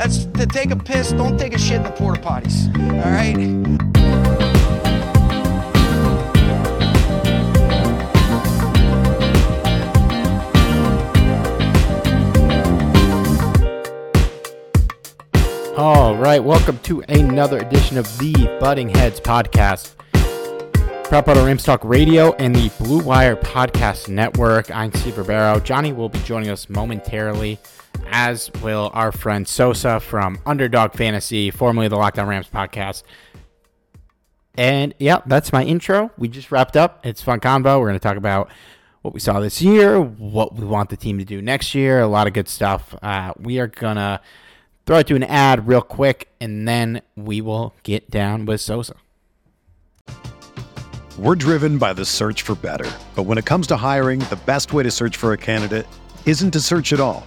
That's to take a piss, don't take a shit in the porta potties. All right. All right, welcome to another edition of the Butting Heads podcast. Proud part of Rams Talk Radio and the Blue Wire Podcast Network. I'm Steve Ribeiro. Johnny will be joining us momentarily, as will our friend Sosa from Underdog Fantasy, formerly the Lockdown Rams podcast. And yeah, that's my intro. We just wrapped up. It's fun convo. We're going to talk about what we saw this year, what we want the team to do next year, a lot of good stuff. Uh, we are going to throw it to an ad real quick, and then we will get down with Sosa. We're driven by the search for better. But when it comes to hiring, the best way to search for a candidate isn't to search at all.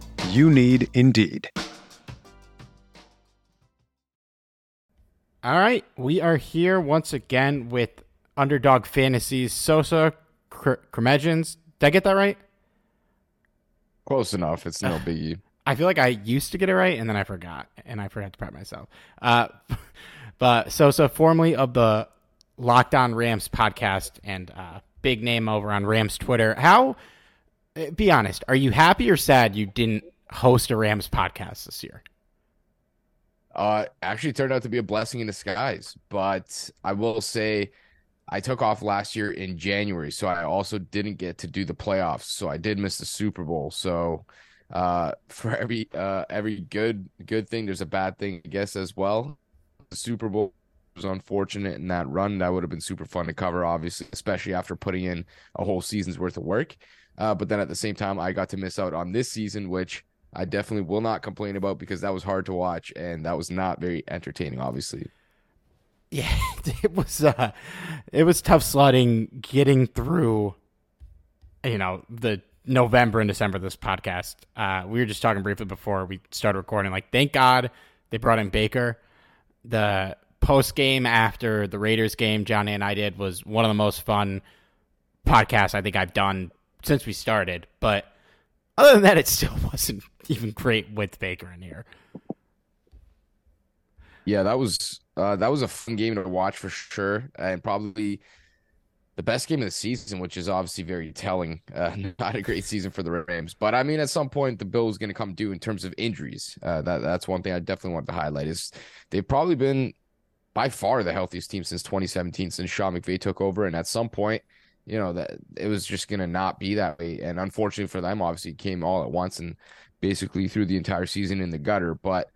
You need Indeed. All right, we are here once again with Underdog Fantasies Sosa Kremegins. Did I get that right? Close enough. It's no biggie. I feel like I used to get it right and then I forgot, and I forgot to prep myself. Uh, but Sosa, formerly of the Lockdown Rams podcast and uh, big name over on Rams Twitter. How? Be honest. Are you happy or sad you didn't host a Rams podcast this year? Uh, actually turned out to be a blessing in disguise. But I will say, I took off last year in January, so I also didn't get to do the playoffs. So I did miss the Super Bowl. So uh, for every uh every good good thing, there's a bad thing, I guess, as well. The Super Bowl was unfortunate in that run. That would have been super fun to cover, obviously, especially after putting in a whole season's worth of work. Uh, but then at the same time, I got to miss out on this season, which I definitely will not complain about because that was hard to watch and that was not very entertaining, obviously. Yeah, it was uh it was tough sledding getting through you know, the November and December of this podcast. Uh we were just talking briefly before we started recording. Like, thank God they brought in Baker. The post game after the Raiders game Johnny and I did was one of the most fun podcasts I think I've done since we started. But other than that, it still wasn't even great with Baker in here. Yeah, that was uh, that was a fun game to watch for sure, and probably the best game of the season, which is obviously very telling. Uh, not a great season for the Rams, but I mean, at some point, the Bills going to come due in terms of injuries. Uh, that that's one thing I definitely want to highlight is they've probably been by far the healthiest team since 2017, since Sean McVay took over, and at some point, you know that it was just going to not be that way. And unfortunately for them, obviously, it came all at once and basically threw the entire season in the gutter. But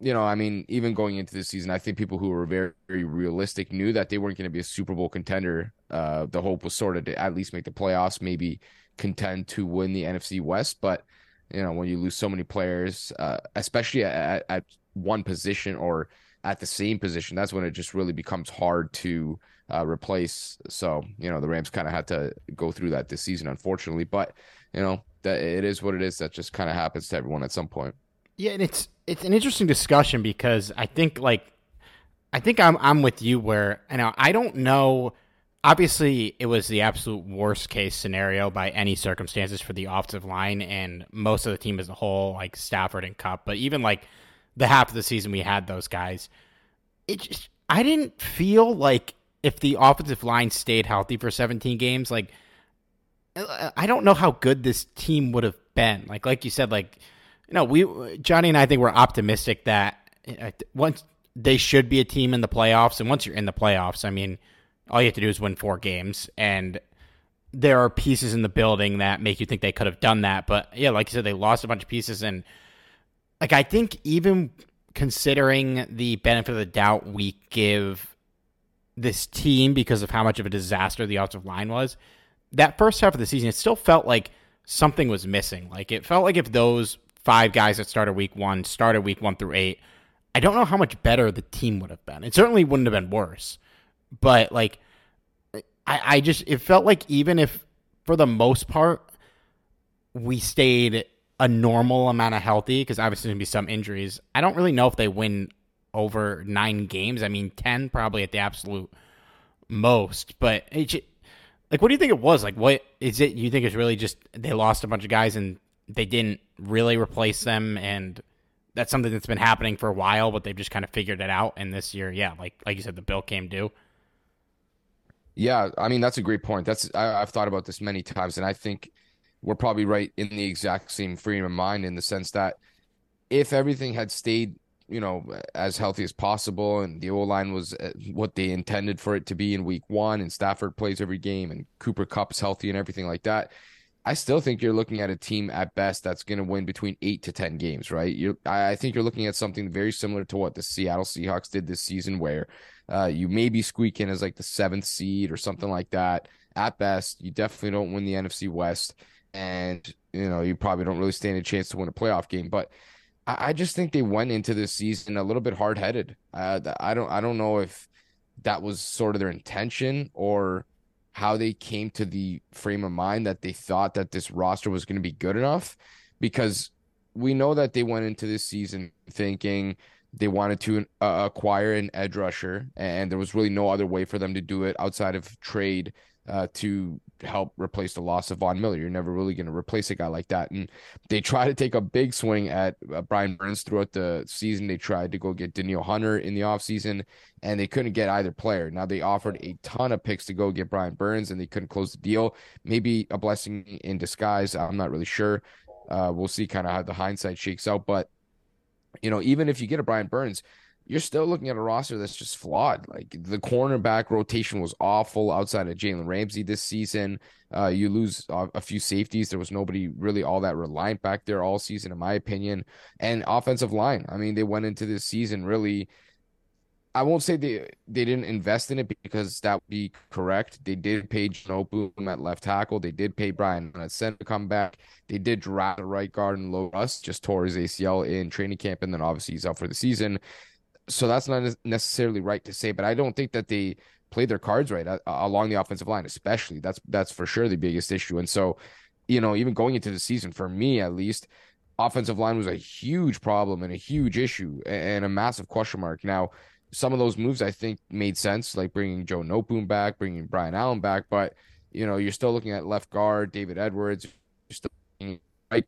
you know, I mean, even going into this season, I think people who were very, very realistic knew that they weren't going to be a Super Bowl contender. Uh, the hope was sort of to at least make the playoffs, maybe contend to win the NFC West. But you know, when you lose so many players, uh, especially at, at one position or at the same position, that's when it just really becomes hard to uh, replace. So you know, the Rams kind of had to go through that this season, unfortunately. But you know, that it is what it is. That just kind of happens to everyone at some point. Yeah, and it's it's an interesting discussion because I think like I think I'm I'm with you where you know I don't know. Obviously, it was the absolute worst case scenario by any circumstances for the offensive line and most of the team as a whole, like Stafford and Kupp. But even like the half of the season we had those guys, it just I didn't feel like if the offensive line stayed healthy for 17 games, like I don't know how good this team would have been. Like like you said, like you know, we Johnny and I think we're optimistic that uh, once they should be a team in the playoffs, and once you're in the playoffs, I mean, all you have to do is win four games, and there are pieces in the building that make you think they could have done that. But yeah, like you said, they lost a bunch of pieces, and like I think even considering the benefit of the doubt we give this team because of how much of a disaster the offensive line was, that first half of the season, it still felt like something was missing. Like it felt like if those five guys that started week one started week one through eight, I don't know how much better the team would have been. It certainly wouldn't have been worse. But like I, I just it felt like even if for the most part we stayed a normal amount of healthy, because obviously there's gonna be some injuries, I don't really know if they win over nine games. I mean ten probably at the absolute most. But it like what do you think it was? Like what is it you think it's really just they lost a bunch of guys and they didn't really replace them and that's something that's been happening for a while but they've just kind of figured it out and this year yeah like like you said the bill came due yeah i mean that's a great point that's I, i've thought about this many times and i think we're probably right in the exact same frame of mind in the sense that if everything had stayed you know as healthy as possible and the O line was uh, what they intended for it to be in week one and Stafford plays every game and Cooper Kupp's healthy and everything like that I still think you're looking at a team at best that's going to win between eight to ten games, right? You, I think you're looking at something very similar to what the Seattle Seahawks did this season, where uh, you maybe squeak in as like the seventh seed or something like that. At best, you definitely don't win the NFC West, and you know you probably don't really stand a chance to win a playoff game. But I, I just think they went into this season a little bit hard headed. Uh, I don't, I don't know if that was sort of their intention or how they came to the frame of mind that they thought that this roster was going to be good enough because we know that they went into this season thinking they wanted to uh, acquire an edge rusher and there was really no other way for them to do it outside of trade uh, to help replace the loss of Von Miller. You're never really going to replace a guy like that. And they try to take a big swing at uh, Brian Burns throughout the season. They tried to go get Danielle Hunter in the offseason, and they couldn't get either player. Now they offered a ton of picks to go get Brian Burns, and they couldn't close the deal. Maybe a blessing in disguise. I'm not really sure. Uh, we'll see kind of how the hindsight shakes out. But, you know, even if you get a Brian Burns, you're still looking at a roster that's just flawed. Like the cornerback rotation was awful outside of Jalen Ramsey this season. Uh, you lose a, a, few safeties. There was nobody really all that reliant back there all season, in my opinion. And offensive line. I mean, they went into this season really. I won't say they they didn't invest in it because that would be correct. They did pay Boom at left tackle. They did pay Brian at center to come back. They did draft a right guard and Low Russ just tore his ACL in training camp, and then obviously he's out for the season so that's not necessarily right to say, but I don't think that they played their cards right uh, along the offensive line, especially. That's that's for sure the biggest issue. And so, you know, even going into the season, for me at least, offensive line was a huge problem and a huge issue and a massive question mark. Now, some of those moves I think made sense, like bringing Joe Noteboom back, bringing Brian Allen back, but you know, you're still looking at left guard David Edwards, you're still right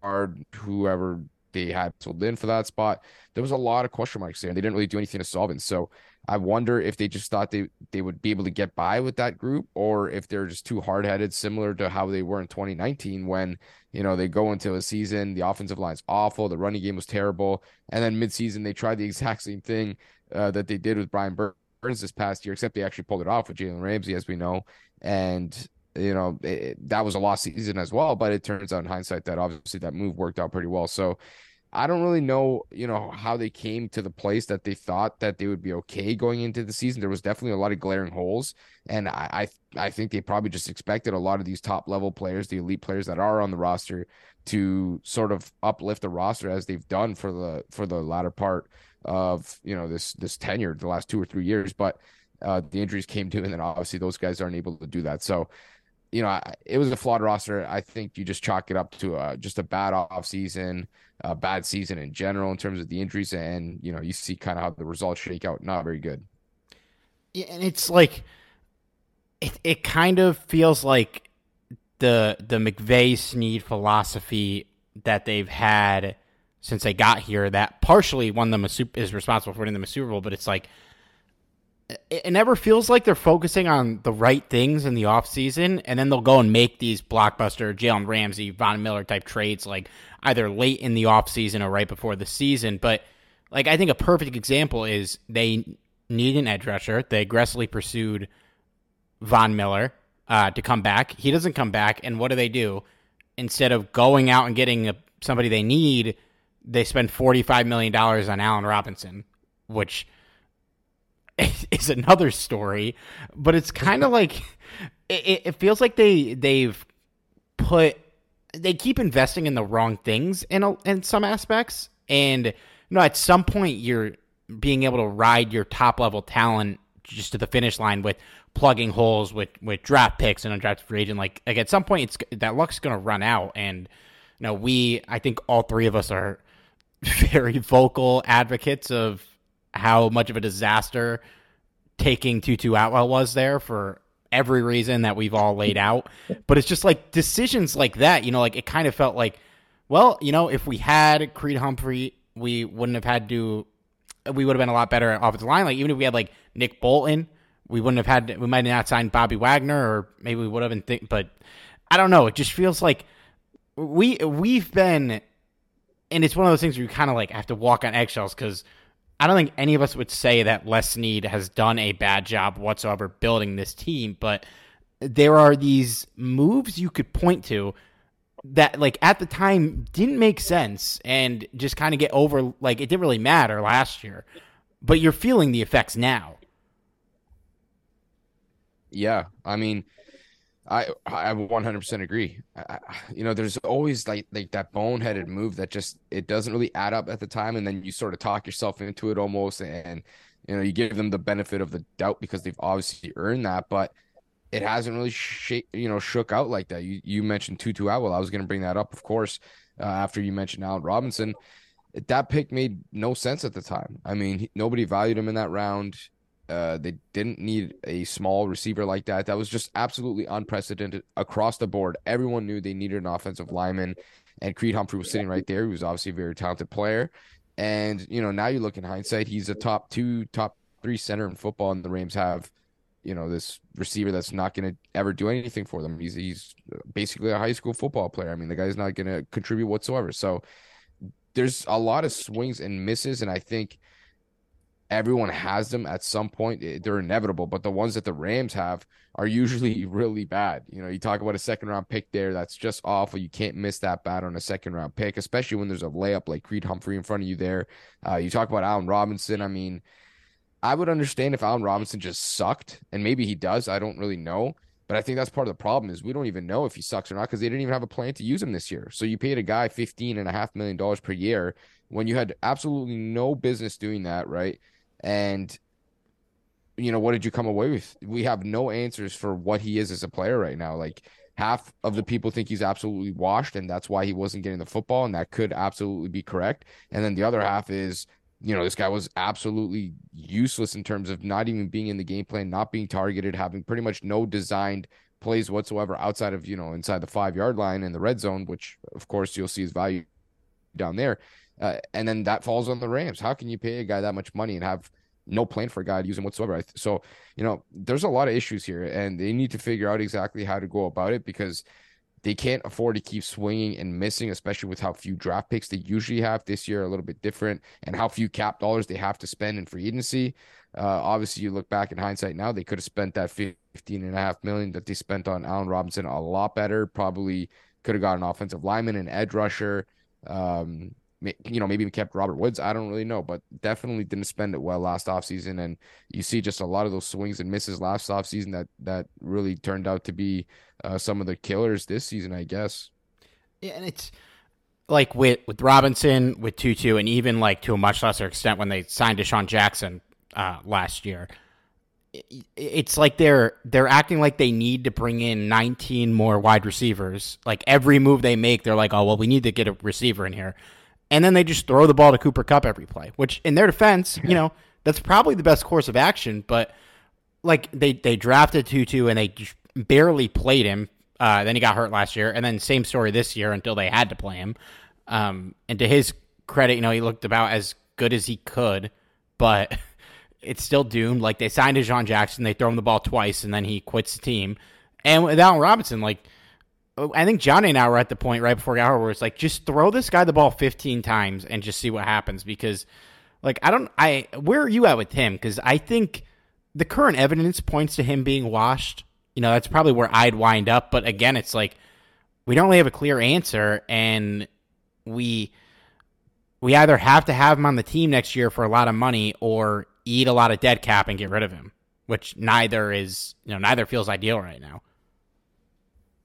guard, whoever they had sold in for that spot. There was a lot of question marks there. And they didn't really do anything to solve it. So I wonder if they just thought they they would be able to get by with that group, or if they're just too hard headed, similar to how they were in 2019 when you know they go into a season, the offensive line's awful, the running game was terrible, and then midseason they tried the exact same thing uh, that they did with Brian Burns this past year, except they actually pulled it off with Jalen Ramsey, as we know, and you know it, that was a lost season as well. But it turns out in hindsight that obviously that move worked out pretty well. So I don't really know, you know, how they came to the place that they thought that they would be okay going into the season. There was definitely a lot of glaring holes, and I, I, I think they probably just expected a lot of these top level players, the elite players that are on the roster, to sort of uplift the roster as they've done for the for the latter part of you know this this tenure, the last two or three years. But uh, the injuries came to, and then obviously those guys aren't able to do that. So you know, it was a flawed roster. I think you just chalk it up to uh, just a bad off season, a bad season in general in terms of the injuries, and you know, you see kind of how the results shake out. Not very good. Yeah, and it's like it. It kind of feels like the the McVay Snead philosophy that they've had since they got here. That partially won them a super is responsible for winning them a Super Bowl, but it's like it never feels like they're focusing on the right things in the offseason, and then they'll go and make these blockbuster Jalen Ramsey, Von Miller type trades, like either late in the offseason or right before the season. But like I think a perfect example is they need an edge rusher. They aggressively pursued Von Miller uh, to come back. He doesn't come back, and what do they do? Instead of going out and getting a, somebody they need, they spend forty five million dollars on Allen Robinson, which is another story, but it's kind of like it, it feels like they they've put they keep investing in the wrong things in a, in some aspects, and you know at some point you're being able to ride your top level talent just to the finish line with plugging holes with with draft picks and undrafted free agent. Like like at some point it's that luck's going to run out, and you know we I think all three of us are very vocal advocates of how much of a disaster taking Tutu Atwell was there for every reason that we've all laid out. But it's just like decisions like that, you know, like it kind of felt like, well, you know, if we had Creed Humphrey, we wouldn't have had to, we would have been a lot better at offensive line. Like even if we had like Nick Bolton, we wouldn't have had, we might have not signed Bobby Wagner, or maybe we would have been, think, but I don't know. It just feels like we we've been, and it's one of those things where you kind of like have to walk on eggshells because I don't think any of us would say that Les Snead has done a bad job whatsoever building this team, but there are these moves you could point to that like at the time didn't make sense and just kind of get over like it didn't really matter last year but you're feeling the effects now. Yeah i mean I I 100% agree. I, you know, there's always like like that boneheaded move that just it doesn't really add up at the time, and then you sort of talk yourself into it almost, and you know you give them the benefit of the doubt because they've obviously earned that, but it hasn't really shake you know shook out like that. You you mentioned Tutu Atwell. I was going to bring that up, of course, uh, after you mentioned Allen Robinson. That pick made no sense at the time. I mean, he, nobody valued him in that round. Uh, they didn't need a small receiver like that. That was just absolutely unprecedented across the board. Everyone knew they needed an offensive lineman, and Creed Humphrey was sitting right there. He was obviously a very talented player. And, you know, now you look in hindsight, he's a top two, top three center in football, and the Rams have, you know, this receiver that's not going to ever do anything for them. He's, he's basically a high school football player. I mean, the guy's not going to contribute whatsoever. So there's a lot of swings and misses, and I think – everyone has them at some point. Eh, they're inevitable, but the ones that the Rams have are usually really bad. You know, you talk about a second round pick there, that's just awful. You can't miss that bad on a second round pick, especially when there's a layup like Creed Humphrey in front of you there. Uh, you talk about Allen Robinson. I mean, I would understand if Allen Robinson just sucked, and maybe he does. I don't really know. But I think that's part of the problem is we don't even know if he sucks or not because they didn't even have a plan to use him this year. So you paid a guy fifteen and a half million dollars per year when you had absolutely no business doing that, right? And you know, what did you come away with? We have no answers for what he is as a player right now. Like half of the people think he's absolutely washed and that's why he wasn't getting the football and that could absolutely be correct. And then the other half is, you know, this guy was absolutely useless in terms of not even being in the game plan, not being targeted, having pretty much no designed plays whatsoever outside of, you know, inside the 5-yard line in the red zone, which of course you'll see his value down there. Uh, and then that falls on the Rams. How can you pay a guy that much money and have no plan for a guy to use him whatsoever? So, you know, there's a lot of issues here, and they need to figure out exactly how to go about it because they can't afford to keep swinging and missing, especially with how few draft picks they usually have this year, a little bit different, and how few cap dollars they have to spend in free agency. Uh, obviously, you look back in hindsight now, they could have spent that 15 and a half million that they spent on Allen Robinson a lot better. Probably could have got an offensive lineman, an edge rusher. Um, you know, maybe we kept Robert Woods. I don't really know, but definitely didn't spend it well last offseason. And you see just a lot of those swings and misses last offseason that that really turned out to be uh, some of the killers this season, I guess. Yeah, and it's like with with Robinson, with Tutu, and even like to a much lesser extent when they signed DeSean Jackson uh, last year. It's like they're they're acting like they need to bring in 19 more wide receivers. Like every move they make, they're like, "Oh well, we need to get a receiver in here." And then they just throw the ball to Cooper Kupp every play. Which, in their defense, you know that's probably the best course of action. But like they they drafted Tutu and they barely played him. Uh, then he got hurt last year, and then same story this year until they had to play him. Um, and to his credit, you know he looked about as good as he could, but it's still doomed. Like they signed DeSean Jackson, they throw him the ball twice, and then he quits the team. And with Allen Robinson, like I think Johnny and I were at the point right before hour where it's like just throw this guy the ball 15 times and just see what happens because like I don't I where are you at with him because I think the current evidence points to him being washed. You know, that's probably where I'd wind up, but again, it's like we don't really have a clear answer and we we either have to have him on the team next year for a lot of money or eat a lot of dead cap and get rid of him, which neither is, you know, neither feels ideal right now.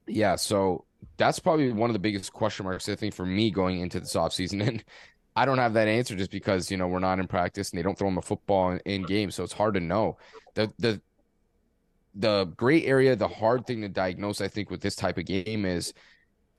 Yeah, so that's probably one of the biggest question marks I think for me going into this offseason. And I don't have that answer just because, you know, we're not in practice and they don't throw him a football in, in game. So it's hard to know. The the the gray area, the hard thing to diagnose, I think, with this type of game is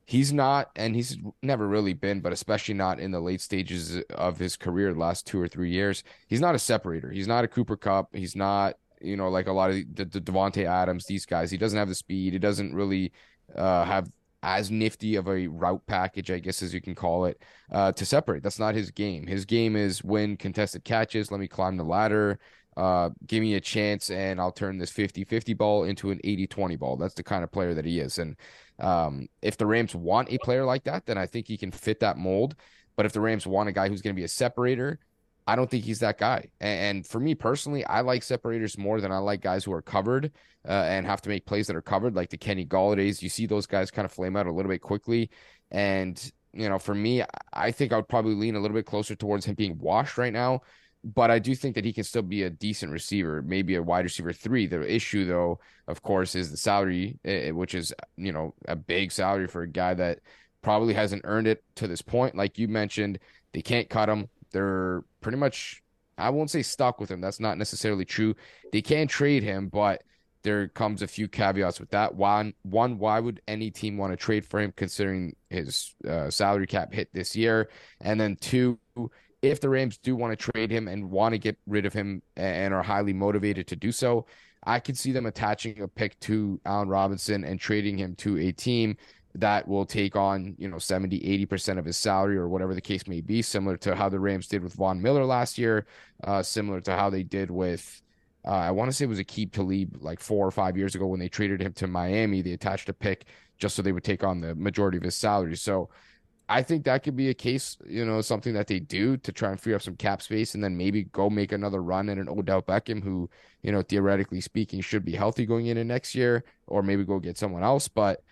he's not, and he's never really been, but especially not in the late stages of his career, the last two or three years. He's not a separator. He's not a Cooper Kupp. He's not, you know, like a lot of the, the Davante Adams, these guys. He doesn't have the speed. He doesn't really uh, have as nifty of a route package, I guess, as you can call it, uh, to separate. That's not his game. His game is win contested catches. Let me climb the ladder. Uh, give me a chance, and I'll turn this 50 50 ball into an 80 20 ball. That's the kind of player that he is. And um, if the Rams want a player like that, then I think he can fit that mold. But if the Rams want a guy who's going to be a separator, I don't think he's that guy. And, for me personally, I like separators more than I like guys who are covered uh, and have to make plays that are covered, like the Kenny Golladays. You see those guys kind of flame out a little bit quickly. And, you know, for me, I think I would probably lean a little bit closer towards him being washed right now. But I do think that he can still be a decent receiver, maybe a wide receiver three. The issue, though, of course, is the salary, eh, eh, which is, you know, a big salary for a guy that probably hasn't earned it to this point. Like you mentioned, they can't cut him they're pretty much I won't say stuck with him. That's not necessarily true. They can trade him, but there comes a few caveats with that. One, one, why would any team want to trade for him considering his uh, salary cap hit this year? And then two, if the Rams do want to trade him and want to get rid of him and are highly motivated to do so, I could see them attaching a pick to Allen Robinson and trading him to a team that will take on, you know, 70, 80% of his salary or whatever the case may be, similar to how the Rams did with Von Miller last year, uh, similar to how they did with, uh, I want to say it was Aqib Talib like four or five years ago when they traded him to Miami. They attached a pick just so they would take on the majority of his salary. So I think that could be a case, you know, something that they do to try and free up some cap space and then maybe go make another run at an Odell Beckham who, you know, theoretically speaking, should be healthy going into next year, or maybe go get someone else. But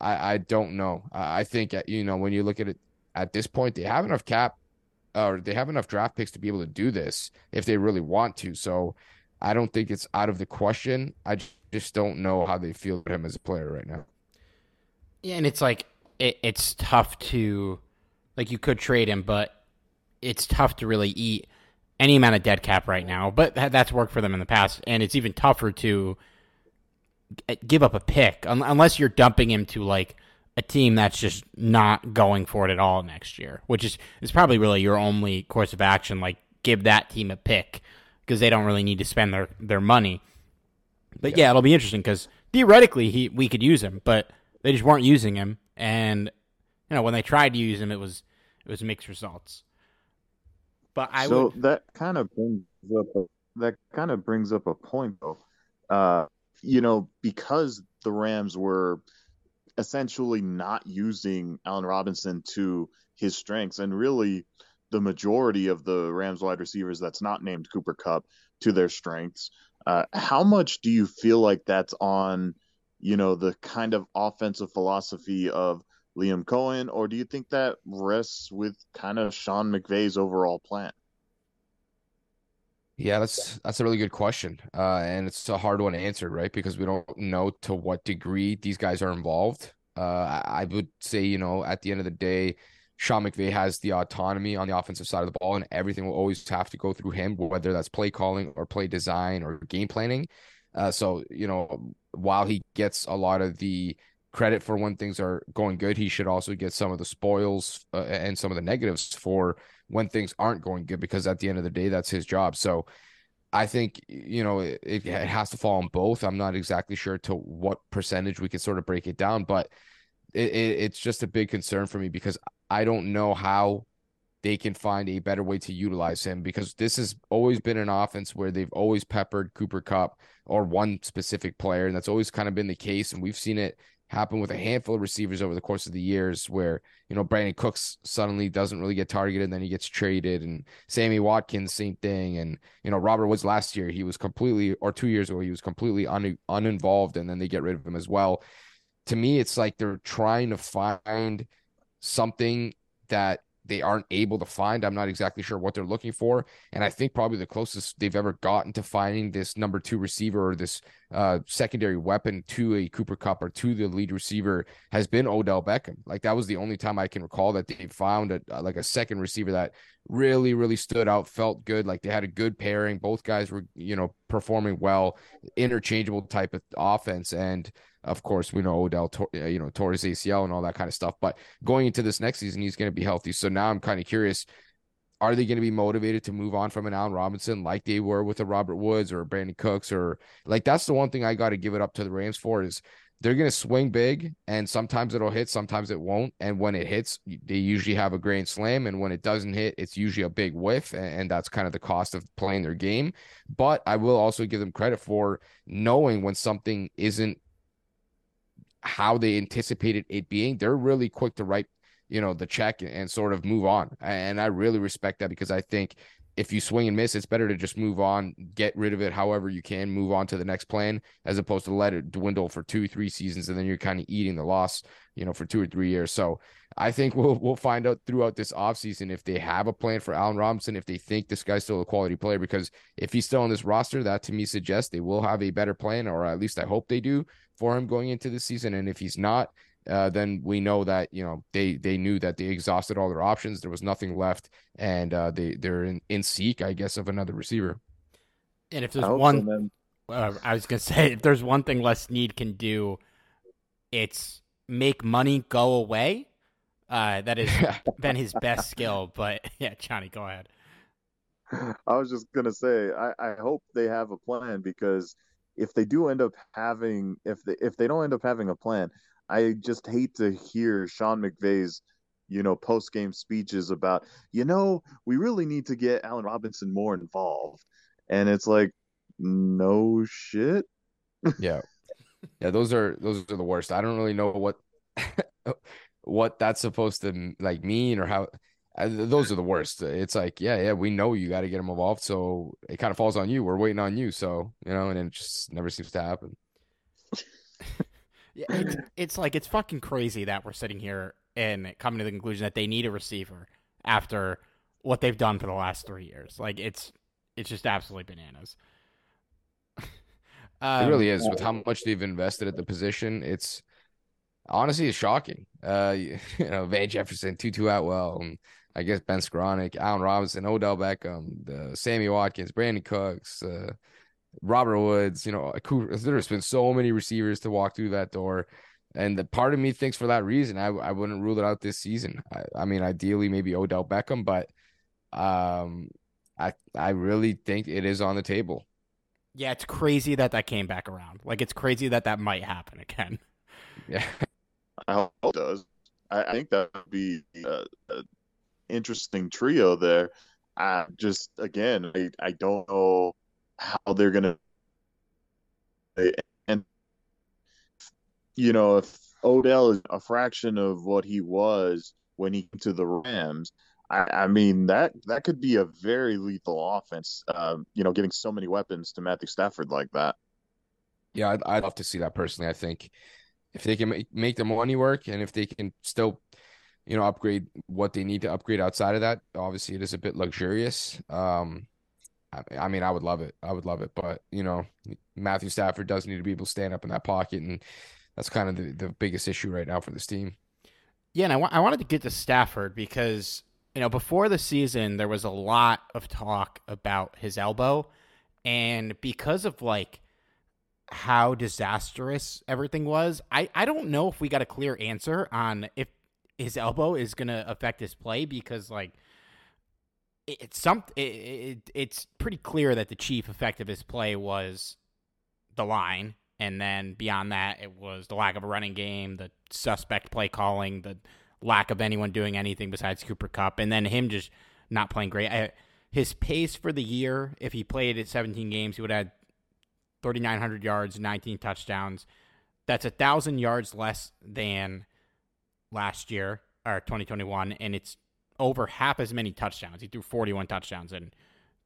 I, I don't know. I, think uh, you know when you look at it at this point, they have enough cap or they have enough draft picks to be able to do this if they really want to. So I don't think it's out of the question. I just don't know how they feel him as a player right now. Yeah, and it's like it, it's tough to like you could trade him, but it's tough to really eat any amount of dead cap right now. But that, that's worked for them in the past, and it's even tougher to give up a pick unless you're dumping him to like a team that's just not going for it at all next year, which is is probably really your only course of action. Like give that team a pick because they don't really need to spend their their money. But yeah, yeah it'll be interesting because theoretically he we could use him, but they just weren't using him, and you know when they tried to use him, it was it was mixed results. But I so would. that kind of brings up a, that kind of brings up a point though. Uh, you know, because the Rams were essentially not using Allen Robinson to his strengths, and really the majority of the Rams wide receivers that's not named Cooper Kupp to their strengths. Uh, how much do you feel like that's on, you know, the kind of offensive philosophy of Liam Coen, or do you think that rests with kind of Sean McVay's overall plan? Yeah, that's that's a really good question, uh, and it's a hard one to answer, right? Because we don't know to what degree these guys are involved. Uh, I, would say, you know, at the end of the day, Sean McVay has the autonomy on the offensive side of the ball, and everything will always have to go through him, whether that's play calling or play design or game planning. Uh, so, you know, while he gets a lot of the credit for when things are going good, he should also get some of the spoils uh, and some of the negatives for when things aren't going good, because at the end of the day, that's his job. So, I think you know it, it has to fall on both. I'm not exactly sure to what percentage we can sort of break it down, but it, it, it's just a big concern for me because I don't know how they can find a better way to utilize him because this has always been an offense where they've always peppered Cooper Kupp or one specific player, and that's always kind of been the case. And we've seen it happen with a handful of receivers over the course of the years where, you know, Brandin Cooks suddenly doesn't really get targeted and then he gets traded and Sammy Watkins, same thing. And, you know, Robert Woods last year, he was completely, or two years ago, he was completely un, uninvolved and then they get rid of him as well. To me, it's like they're trying to find something that they aren't able to find. I'm not exactly sure what they're looking for. And I think probably the closest they've ever gotten to finding this number two receiver or this uh, secondary weapon to a Cooper Kupp or to the lead receiver has been Odell Beckham. Like that was the only time I can recall that they found a, like a second receiver that really, really stood out, felt good. Like they had a good pairing. Both guys were, you know, performing well, interchangeable type of offense. And of course, we know Odell, uh, you know, tore his ACL and all that kind of stuff. But going into this next season, he's going to be healthy. So now I'm kind of curious. Are they going to be motivated to move on from an Allen Robinson like they were with a Robert Woods or Brandin Cooks or like that's the one thing I got to give it up to the Rams for is they're going to swing big and sometimes it'll hit, sometimes it won't. And when it hits, they usually have a grand slam. And when it doesn't hit, it's usually a big whiff. And that's kind of the cost of playing their game. But I will also give them credit for knowing when something isn't how they anticipated it being. They're really quick to write, you know, the check and sort of move on. And I really respect that because I think if you swing and miss, it's better to just move on, get rid of it however you can, move on to the next plan, as opposed to let it dwindle for two, three seasons, and then you're kind of eating the loss, you know, for two or three years. So I think we'll we'll find out throughout this offseason if they have a plan for Allen Robinson, if they think this guy's still a quality player, because if he's still on this roster, that to me suggests they will have a better plan, or at least I hope they do for him going into the season. And if he's not, uh, then we know that you know they they knew that they exhausted all their options. There was nothing left, and uh, they they're in, in seek, I guess, of another receiver. And if there's one, uh, I was gonna say, if there's one thing Les Snead can do, it's make money go away. Uh, that has been his best skill. But yeah, Johnny, go ahead. I was just gonna say, I, I hope they have a plan because if they do end up having, if they if they don't end up having a plan, I just hate to hear Sean McVay's, you know, post game speeches about, you know, we really need to get Allen Robinson more involved. And it's like, no shit. yeah. Yeah, those are those are the worst. I don't really know what what that's supposed to like mean or how those are the worst. It's like, yeah, yeah, we know you got to get them involved, so it kind of falls on you. We're waiting on you, so you know, and it just never seems to happen. Yeah, it's, it's like it's fucking crazy that we're sitting here and coming to the conclusion that they need a receiver after what they've done for the last three years. Like it's it's just absolutely bananas. um, it really is with how much they've invested at the position. It's honestly it's shocking. Uh, you, you know, Van Jefferson, Tutu Atwell, and I guess Ben Skowronek, Allen Robinson, Odell Beckham, the Sammy Watkins, Brandin Cooks, uh, Robert Woods, you know, there's been so many receivers to walk through that door. And the part of me thinks for that reason, I, I wouldn't rule it out this season. I, I mean, ideally, maybe Odell Beckham, but um, I I really think it is on the table. Yeah, it's crazy that that came back around. Like, it's crazy that that might happen again. Yeah, I hope it does. I, I think that would be an interesting trio there. I just again, I, I don't know how they're gonna and you know if Odell is a fraction of what he was when he came to the Rams. I, I mean that that could be a very lethal offense. Um, you know, giving so many weapons to Matthew Stafford like that. Yeah, I'd, I'd love to see that personally. I think if they can make, make the money work and if they can still, you know, upgrade what they need to upgrade outside of that, obviously it is a bit luxurious. Um, I, mean, I would love it. I would love it, but you know, Matthew Stafford does need to be able to stand up in that pocket, and that's kind of the, the biggest issue right now for this team. Yeah, and I, I wanted to get to Stafford because you know before the season there was a lot of talk about his elbow, and because of like how disastrous everything was, I I don't know if we got a clear answer on if his elbow is gonna affect his play because like it's some it, it, it's pretty clear that the chief effect of his play was the line. And then beyond that it was the lack of a running game the suspect play calling the lack of anyone doing anything besides Cooper Kupp, and then him just not playing great. I, his pace for the year if he played at 17 games he would have 3900 yards 19 touchdowns. That's a thousand yards less than last year or 2021 and it's over half as many touchdowns. He threw 41 touchdowns in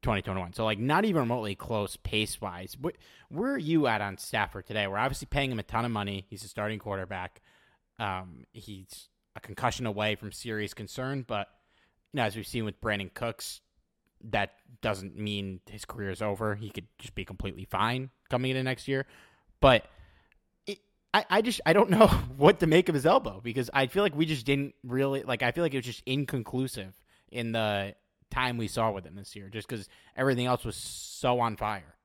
2021. So like not even remotely close pace wise. Where are you at on Stafford today? We're obviously paying him a ton of money. He's a starting quarterback. Um, he's a concussion away from serious concern, but you know, as we've seen with Brandin Cooks, that doesn't mean his career is over. He could just be completely fine coming into next year. But I, I just I don't know what to make of his elbow because I feel like we just didn't really like I feel like it was just inconclusive in the time we saw with him this year just because everything else was so on fire.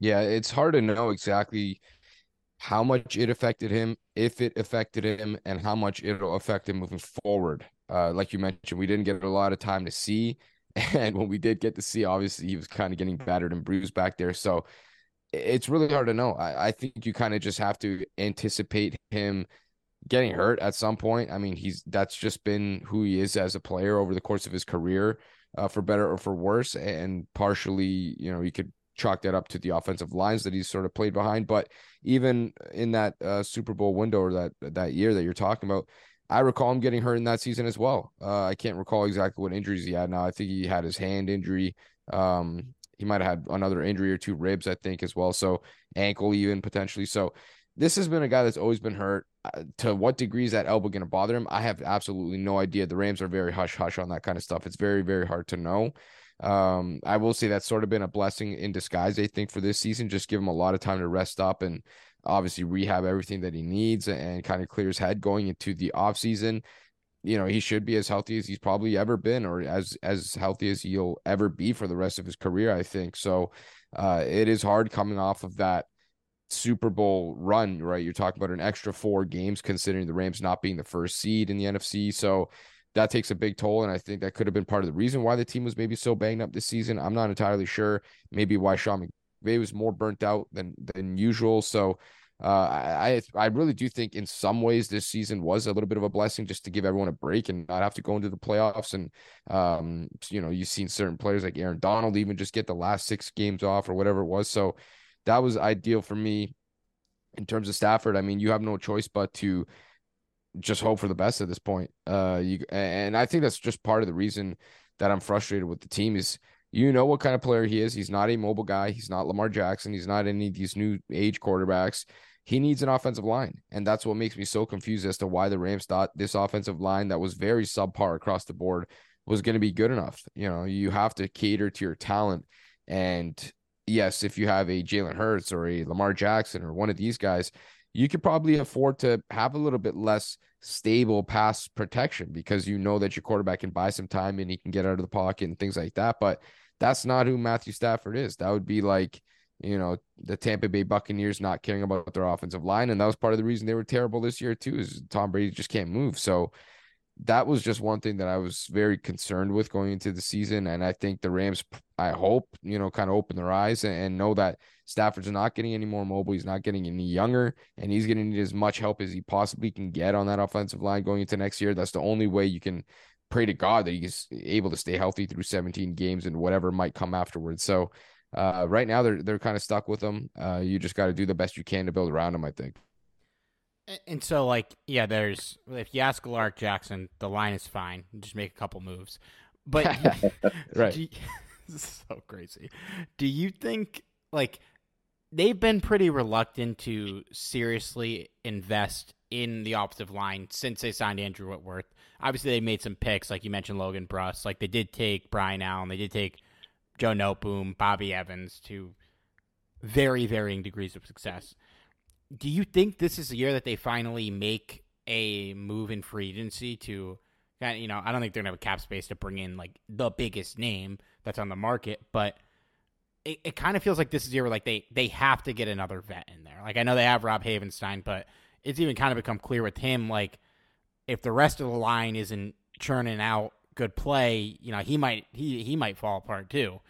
Yeah, it's hard to know exactly how much it affected him, if it affected him, and how much it'll affect him moving forward. Uh, like you mentioned, we didn't get a lot of time to see, and when we did get to see, obviously he was kind of getting battered and bruised back there. So it's really hard to know. I, I think you kind of just have to anticipate him getting hurt at some point. I mean, he's that's just been who he is as a player over the course of his career, uh, for better or for worse. And partially, you know, you could chalk that up to the offensive lines that he's sort of played behind. But even in that uh, Super Bowl window or that that year that you're talking about, I recall him getting hurt in that season as well. Uh, I can't recall exactly what injuries he had now. I think he had his hand injury. Um, he might have had another injury or two ribs, I think, as well. So ankle even potentially. So this has been a guy that's always been hurt. Uh, to what degree is that elbow going to bother him? I have absolutely no idea. The Rams are very hush hush on that kind of stuff. It's very very hard to know. Um, I will say that's sort of been a blessing in disguise. I think for this season, just give him a lot of time to rest up and obviously rehab everything that he needs and kind of clear his head going into the off season you know he should be as healthy as he's probably ever been or as as healthy as he'll ever be for the rest of his career i think. So uh it is hard coming off of that super bowl run right? You're talking about an extra four games considering the rams not being the first seed in the nfc so that takes a big toll and i think that could have been part of the reason why the team was maybe so banged up this season. I'm not entirely sure maybe why sean mcvay was more burnt out than than usual. So uh, I I really do think in some ways this season was a little bit of a blessing just to give everyone a break and not have to go into the playoffs. And um, you know, you've seen certain players like Aaron Donald even just get the last six games off or whatever it was. So that was ideal for me in terms of Stafford. I mean, you have no choice but to just hope for the best at this point. Uh, you and I think that's just part of the reason that I'm frustrated with the team is you know what kind of player he is. He's not a mobile guy. He's not Lamar Jackson. He's not any of these new age quarterbacks. He needs an offensive line. And that's what makes me so confused as to why the Rams thought this offensive line that was very subpar across the board was going to be good enough. You know, you have to cater to your talent. And yes, if you have a Jalen Hurts or a Lamar Jackson or one of these guys, you could probably afford to have a little bit less stable pass protection because you know that your quarterback can buy some time and he can get out of the pocket and things like that. But that's not who Matthew Stafford is. That would be like, you know, the Tampa Bay Buccaneers not caring about their offensive line. And that was part of the reason they were terrible this year, too, is Tom Brady just can't move. So that was just one thing that I was very concerned with going into the season. And I think the Rams, I hope, you know, kind of open their eyes and, and know that Stafford's not getting any more mobile. He's not getting any younger, and he's going to need as much help as he possibly can get on that offensive line going into next year. That's the only way you can pray to God that he's able to stay healthy through 17 games and whatever might come afterwards. So uh, right now they're they're kind of stuck with him. Uh, you just got to do the best you can to build around him. I think. And so, like, yeah, there's if you ask Lark Jackson, the line is fine. Just make a couple moves, but right, you, so crazy. Do you think like they've been pretty reluctant to seriously invest in the offensive line since they signed Andrew Whitworth? Obviously, they made some picks, like you mentioned, Logan Bruss. Like they did take Brian Allen, they did take Joe Noteboom, Bobby Evans to very varying degrees of success do you think this is the year that they finally make a move in free agency to uh, you know, I don't think they're gonna have a cap space to bring in like the biggest name that's on the market, but it, it kind of feels like this is the year where like they they have to get another vet in there. Like I know they have Rob Havenstein, but it's even kind of become clear with him like if the rest of the line isn't churning out good play, you know, he might he he might fall apart too.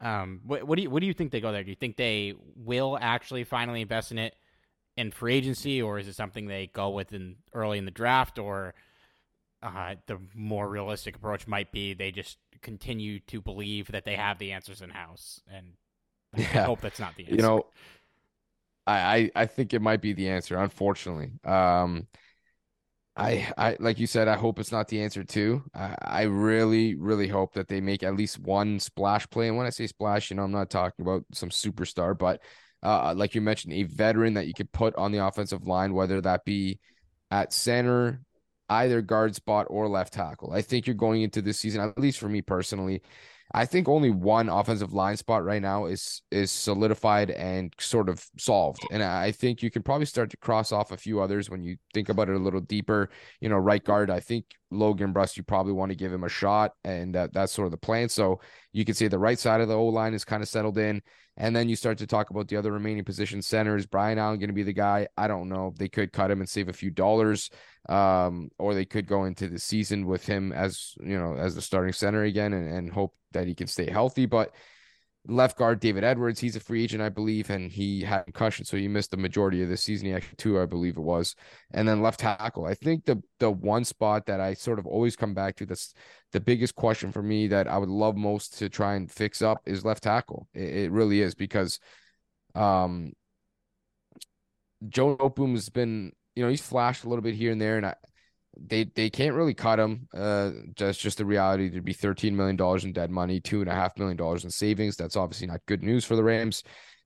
Um, what, what do you what do you think they go there? Do you think they will actually finally invest in it? in free agency, or is it something they go with in early in the draft, or uh, the more realistic approach might be they just continue to believe that they have the answers in house, and yeah. I hope that's not the answer. You know, I I think it might be the answer. Unfortunately, um, I I like you said, I hope it's not the answer too. I, I really really hope that they make at least one splash play, and when I say splash, you know, I'm not talking about some superstar, but uh, like you mentioned, a veteran that you could put on the offensive line, whether that be at center, either guard spot or left tackle. I think you're going into this season, at least for me personally, I think only one offensive line spot right now is is solidified and sort of solved. And I think you can probably start to cross off a few others when you think about it a little deeper. You know, right guard, I think Logan Bruss, you probably want to give him a shot, and that, that's sort of the plan. So you can see the right side of the O line is kind of settled in. And then you start to talk about the other remaining position centers. Brian Allen going to be the guy. I don't know. They could cut him and save a few dollars, um, or they could go into the season with him as you know as the starting center again and, and hope that he can stay healthy. But left guard David Edwards. He's a free agent, I believe, and he had concussion, so he missed the majority of the season. He actually two, I believe it was. And then left tackle. I think the the one spot that I sort of always come back to that's the biggest question for me that I would love most to try and fix up is left tackle. It, it really is because um Joe Noteboom has been, you know, he's flashed a little bit here and there, and I they they can't really cut him. Uh, just just the reality There'd be thirteen million dollars in dead money, two and a half million dollars in savings. That's obviously not good news for the Rams.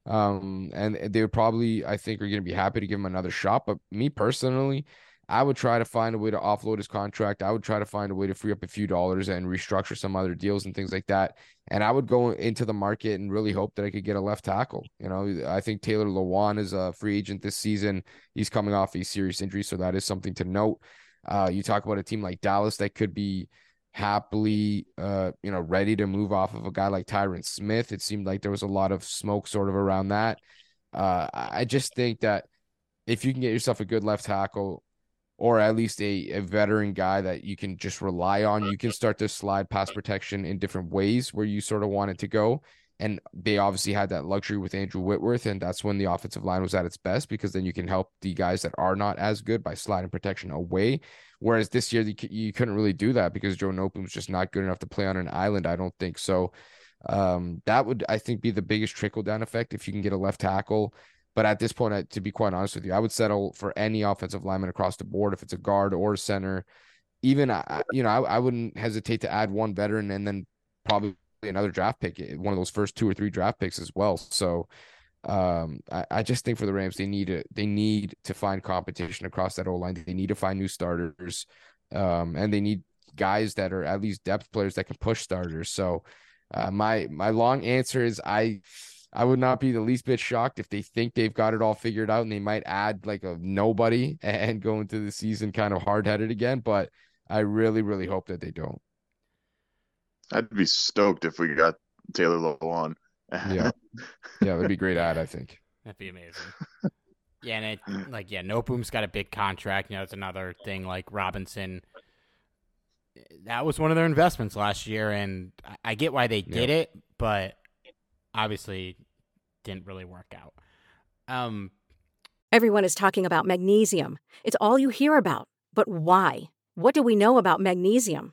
Um, and they would probably, I think, are going to be happy to give him another shot. But me personally, I would try to find a way to offload his contract. I would try to find a way to free up a few dollars and restructure some other deals and things like that. And I would go into the market and really hope that I could get a left tackle. You know, I think Taylor Lewan is a free agent this season. He's coming off a serious injury, so that is something to note. Uh, you talk about a team like Dallas that could be happily, uh, you know, ready to move off of a guy like Tyron Smith. It seemed like there was a lot of smoke sort of around that. Uh, I just think that if you can get yourself a good left tackle or at least a, a veteran guy that you can just rely on, you can start to slide pass protection in different ways where you sort of want it to go. And they obviously had that luxury with Andrew Whitworth, and that's when the offensive line was at its best because then you can help the guys that are not as good by sliding protection away. Whereas this year you, couldn't really do that because Joe Noteboom was just not good enough to play on an island. I don't think so. Um, that would I think be the biggest trickle down effect if you can get a left tackle. But at this point, to be quite honest with you, I would settle for any offensive lineman across the board if it's a guard or a center. Even you know, I, I wouldn't hesitate to add one veteran and then probably another draft pick, eh, one of those first two or three draft picks as well. So um, I, I just think for the Rams, they need to they need to find competition across that O line. They need to find new starters, um, and they need guys that are at least depth players that can push starters. So uh, my my long answer is I I would not be the least bit shocked if they think they've got it all figured out and they might add like a nobody and go into the season kind of hard headed again. But I really really hope that they don't. I'd be stoked if we got Taylor Lewan. yeah, yeah, that'd be great ad. I think that'd be amazing. yeah, and it like yeah, Noteboom's got a big contract. You know, it's another thing like Robinson. That was one of their investments last year, and I get why they did yeah. it, but obviously didn't really work out. Um, Everyone is talking about magnesium. It's all you hear about. But why? What do we know about magnesium?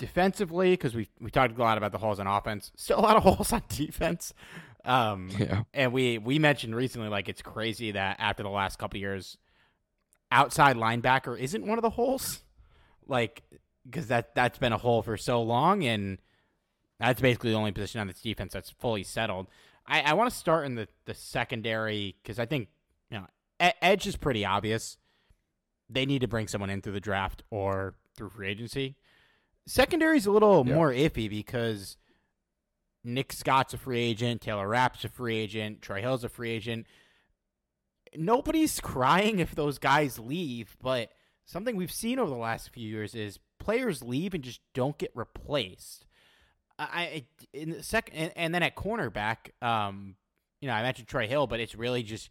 Defensively, because we we talked a lot about the holes on offense, still a lot of holes on defense. Um, Yeah. and we we mentioned recently, like it's crazy that after the last couple years, outside linebacker isn't one of the holes, like because that that's been a hole for so long, and that's basically the only position on this defense that's fully settled. I, I want to start in the the secondary because I think you know e- edge is pretty obvious. They need to bring someone in through the draft or through free agency. Secondary is a little Yeah. more iffy because Nick Scott's a free agent, Taylor Rapp's a free agent, Troy Hill's a free agent. Nobody's crying if those guys leave, but something we've seen over the last few years is players leave and just don't get replaced. I I- in the second, and, and then at cornerback, um, you know, I mentioned Troy Hill, but it's really just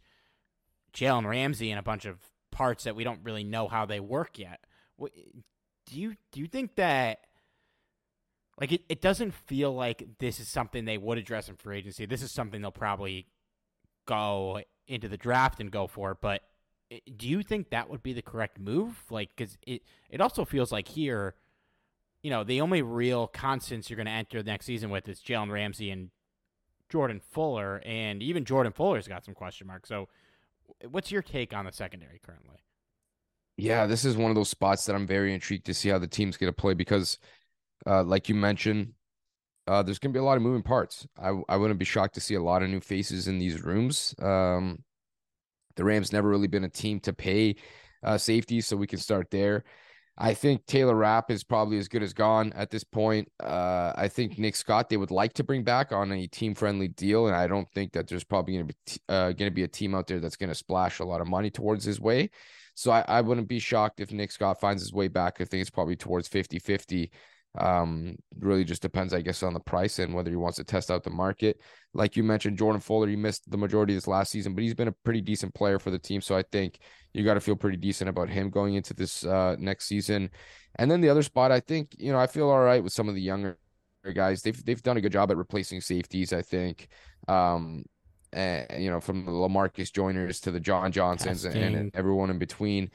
Jalen Ramsey and a bunch of parts that we don't really know how they work yet. Do you do you think that like it, it doesn't feel like this is something they would address in free agency. This is something they'll probably go into the draft and go for. But do you think that would be the correct move? Like, because it it also feels like here, you know, the only real constants you're going to enter the next season with is Jalen Ramsey and Jordan Fuller, and even Jordan Fuller's got some question marks. So, what's your take on the secondary currently? Yeah, this is one of those spots that I'm very intrigued to see how the team's going to play because, uh, like you mentioned, uh, there's going to be a lot of moving parts. I I wouldn't be shocked to see a lot of new faces in these rooms. Um, the Rams never really been a team to pay uh, safety, so we can start there. I think Taylor Rapp is probably as good as gone at this point. Uh, I think Nick Scott they would like to bring back on a team friendly deal, and I don't think that there's probably going to be uh, going to be a team out there that's going to splash a lot of money towards his way. So I, I wouldn't be shocked if Nick Scott finds his way back. I think it's probably towards 50 50. Um, really just depends, I guess, on the price and whether he wants to test out the market. Like you mentioned, Jordan Fuller, he missed the majority of this last season, but he's been a pretty decent player for the team. So I think you got to feel pretty decent about him going into this uh, next season. And then the other spot, I think, you know, I feel all right with some of the younger guys. They've they've done a good job at replacing safeties, I think. Um, and you know, from the Lamarcus Joyners to the John Johnsons and, and everyone in between.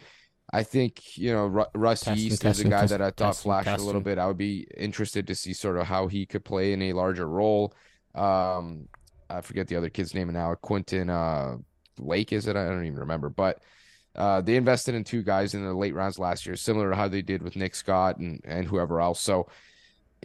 I think you know Ru- Russ Testing, East is testing, a guy testing, that I thought flashed a little bit. I would be interested to see sort of how he could play in a larger role. Um, I forget the other kid's name now. Quentin uh, Lake is it? I don't even remember. But uh, they invested in two guys in the late rounds last year, similar to how they did with Nick Scott and and whoever else. So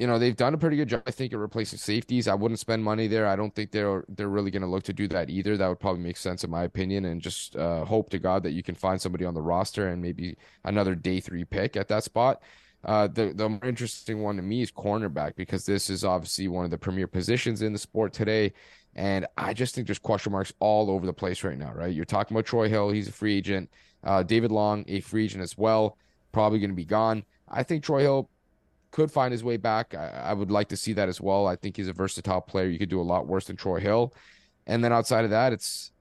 you know they've done a pretty good job, I think, at replacing safeties. I wouldn't spend money there. I don't think they're they're really going to look to do that either. That would probably make sense in my opinion, and just uh, hope to God that you can find somebody on the roster and maybe another day three pick at that spot. Uh, the the more interesting one to me is cornerback because this is obviously one of the premier positions in the sport today. And I just think there's question marks all over the place right now, right? You're talking about Troy Hill, he's a free agent. Uh, David Long, a free agent as well, probably going to be gone. I think Troy Hill could find his way back. I, I would like to see that as well. I think he's a versatile player. You could do a lot worse than Troy Hill. And then outside of that, it's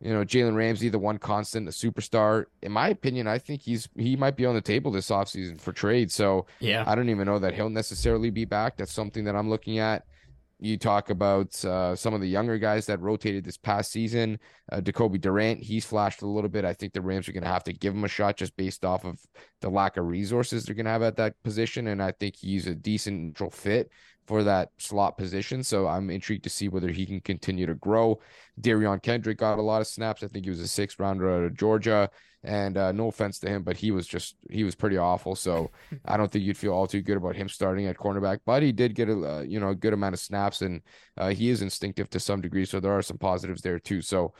you know Jalen Ramsey, the one constant, the superstar. In my opinion, I think he's he might be on the table this offseason for trade. So Yeah. I don't even know that he'll necessarily be back. That's something that I'm looking at. You talk about uh, some of the younger guys that rotated this past season. Uh, Jacoby Durant, he's flashed a little bit. I think the Rams are going to have to give him a shot just based off of the lack of resources they're going to have at that position. And I think he's a decent neutral fit for that slot position. So I'm intrigued to see whether he can continue to grow. Derion Kendrick got a lot of snaps. I think he was a sixth rounder out of Georgia. And uh, no offense to him, but he was just he was pretty awful. So I don't think you'd feel all too good about him starting at cornerback. But he did get a uh, you know a good amount of snaps, and uh, he is instinctive to some degree. So there are some positives there too. So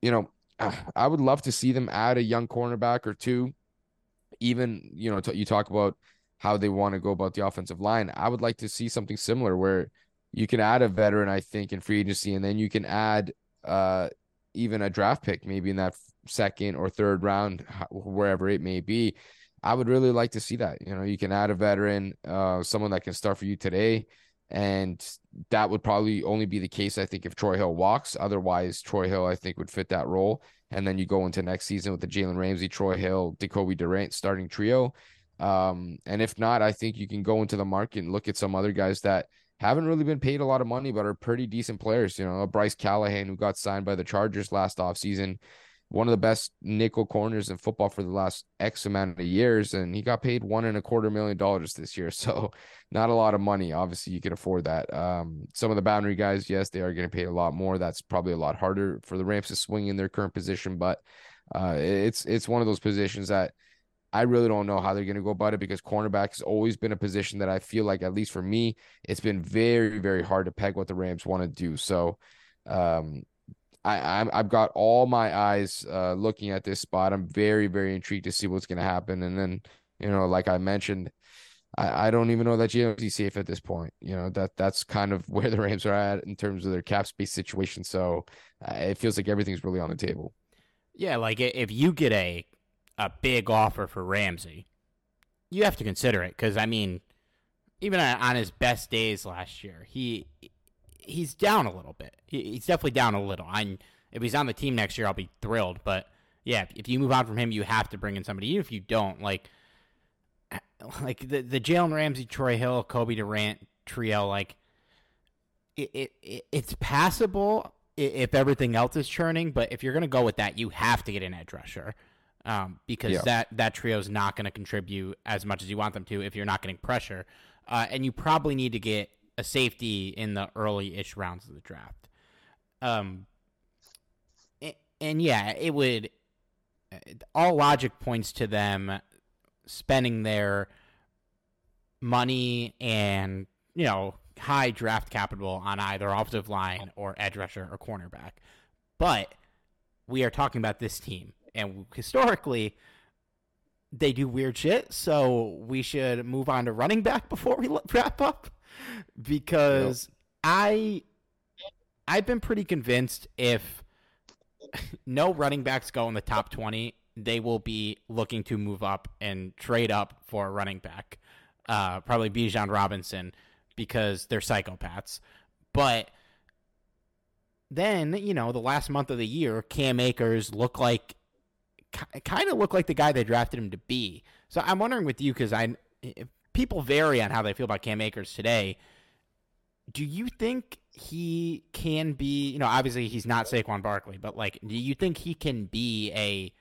you know I would love to see them add a young cornerback or two. Even you know t- you talk about how they want to go about the offensive line. I would like to see something similar where you can add a veteran, I think, in free agency, and then you can add uh even a draft pick, maybe in that second or third round, wherever it may be. I would really like to see that. You know, you can add a veteran, uh, someone that can start for you today. And that would probably only be the case, I think, if Troy Hill walks. Otherwise, Troy Hill, I think, would fit that role. And then you go into next season with the Jalen Ramsey, Troy Hill, Jacoby Durant starting trio. Um, and if not, I think you can go into the market and look at some other guys that haven't really been paid a lot of money, but are pretty decent players. You know, Bryce Callahan, who got signed by the Chargers last offseason, one of the best nickel corners in football for the last X amount of years, and he got paid one and a quarter million dollars this year. So, not a lot of money. Obviously, you can afford that. Um, some of the boundary guys, yes, they are getting paid a lot more. That's probably a lot harder for the Rams to swing in their current position, but uh, it's it's one of those positions that I really don't know how they're going to go about it because cornerback has always been a position that I feel like, at least for me, it's been very, very hard to peg what the Rams want to do. So, um, I, I'm I've got all my eyes uh, looking at this spot. I'm very, very intrigued to see what's going to happen. And then, you know, like I mentioned, I, I don't even know that GMC safe at this point. You know that that's kind of where the Rams are at in terms of their cap space situation. So uh, it feels like everything's really on the table. Yeah, like if you get a a big offer for Ramsey, you have to consider it because I mean, even on his best days last year, he he's down a little bit. He's definitely down a little. I if he's on the team next year, I'll be thrilled. But yeah, if you move on from him, you have to bring in somebody. Even if you don't, like like the the Jalen Ramsey, Troy Hill, Cobie Durant trio, like it, it, it it's passable if everything else is churning. But if you're gonna go with that, you have to get an edge rusher um, because yeah. that that trio is not going to contribute as much as you want them to if you're not getting pressure, uh, and you probably need to get a safety in the early-ish rounds of the draft. Um, and, and yeah, it would. All logic points to them spending their money and you know high draft capital on either offensive line or edge rusher or cornerback, but we are talking about this team and historically they do weird shit. So we should move on to running back before we wrap up because yep. I I've been pretty convinced if no running backs go in the top 20, they will be looking to move up and trade up for a running back. Uh, probably Bijan Robinson because they're psychopaths. But then, you know, the last month of the year, Cam Akers looked like kind of look like the guy they drafted him to be. So I'm wondering with you because I people vary on how they feel about Cam Akers today. Do you think he can be? You know, obviously he's not Saquon Barkley, but like, do you think he can be a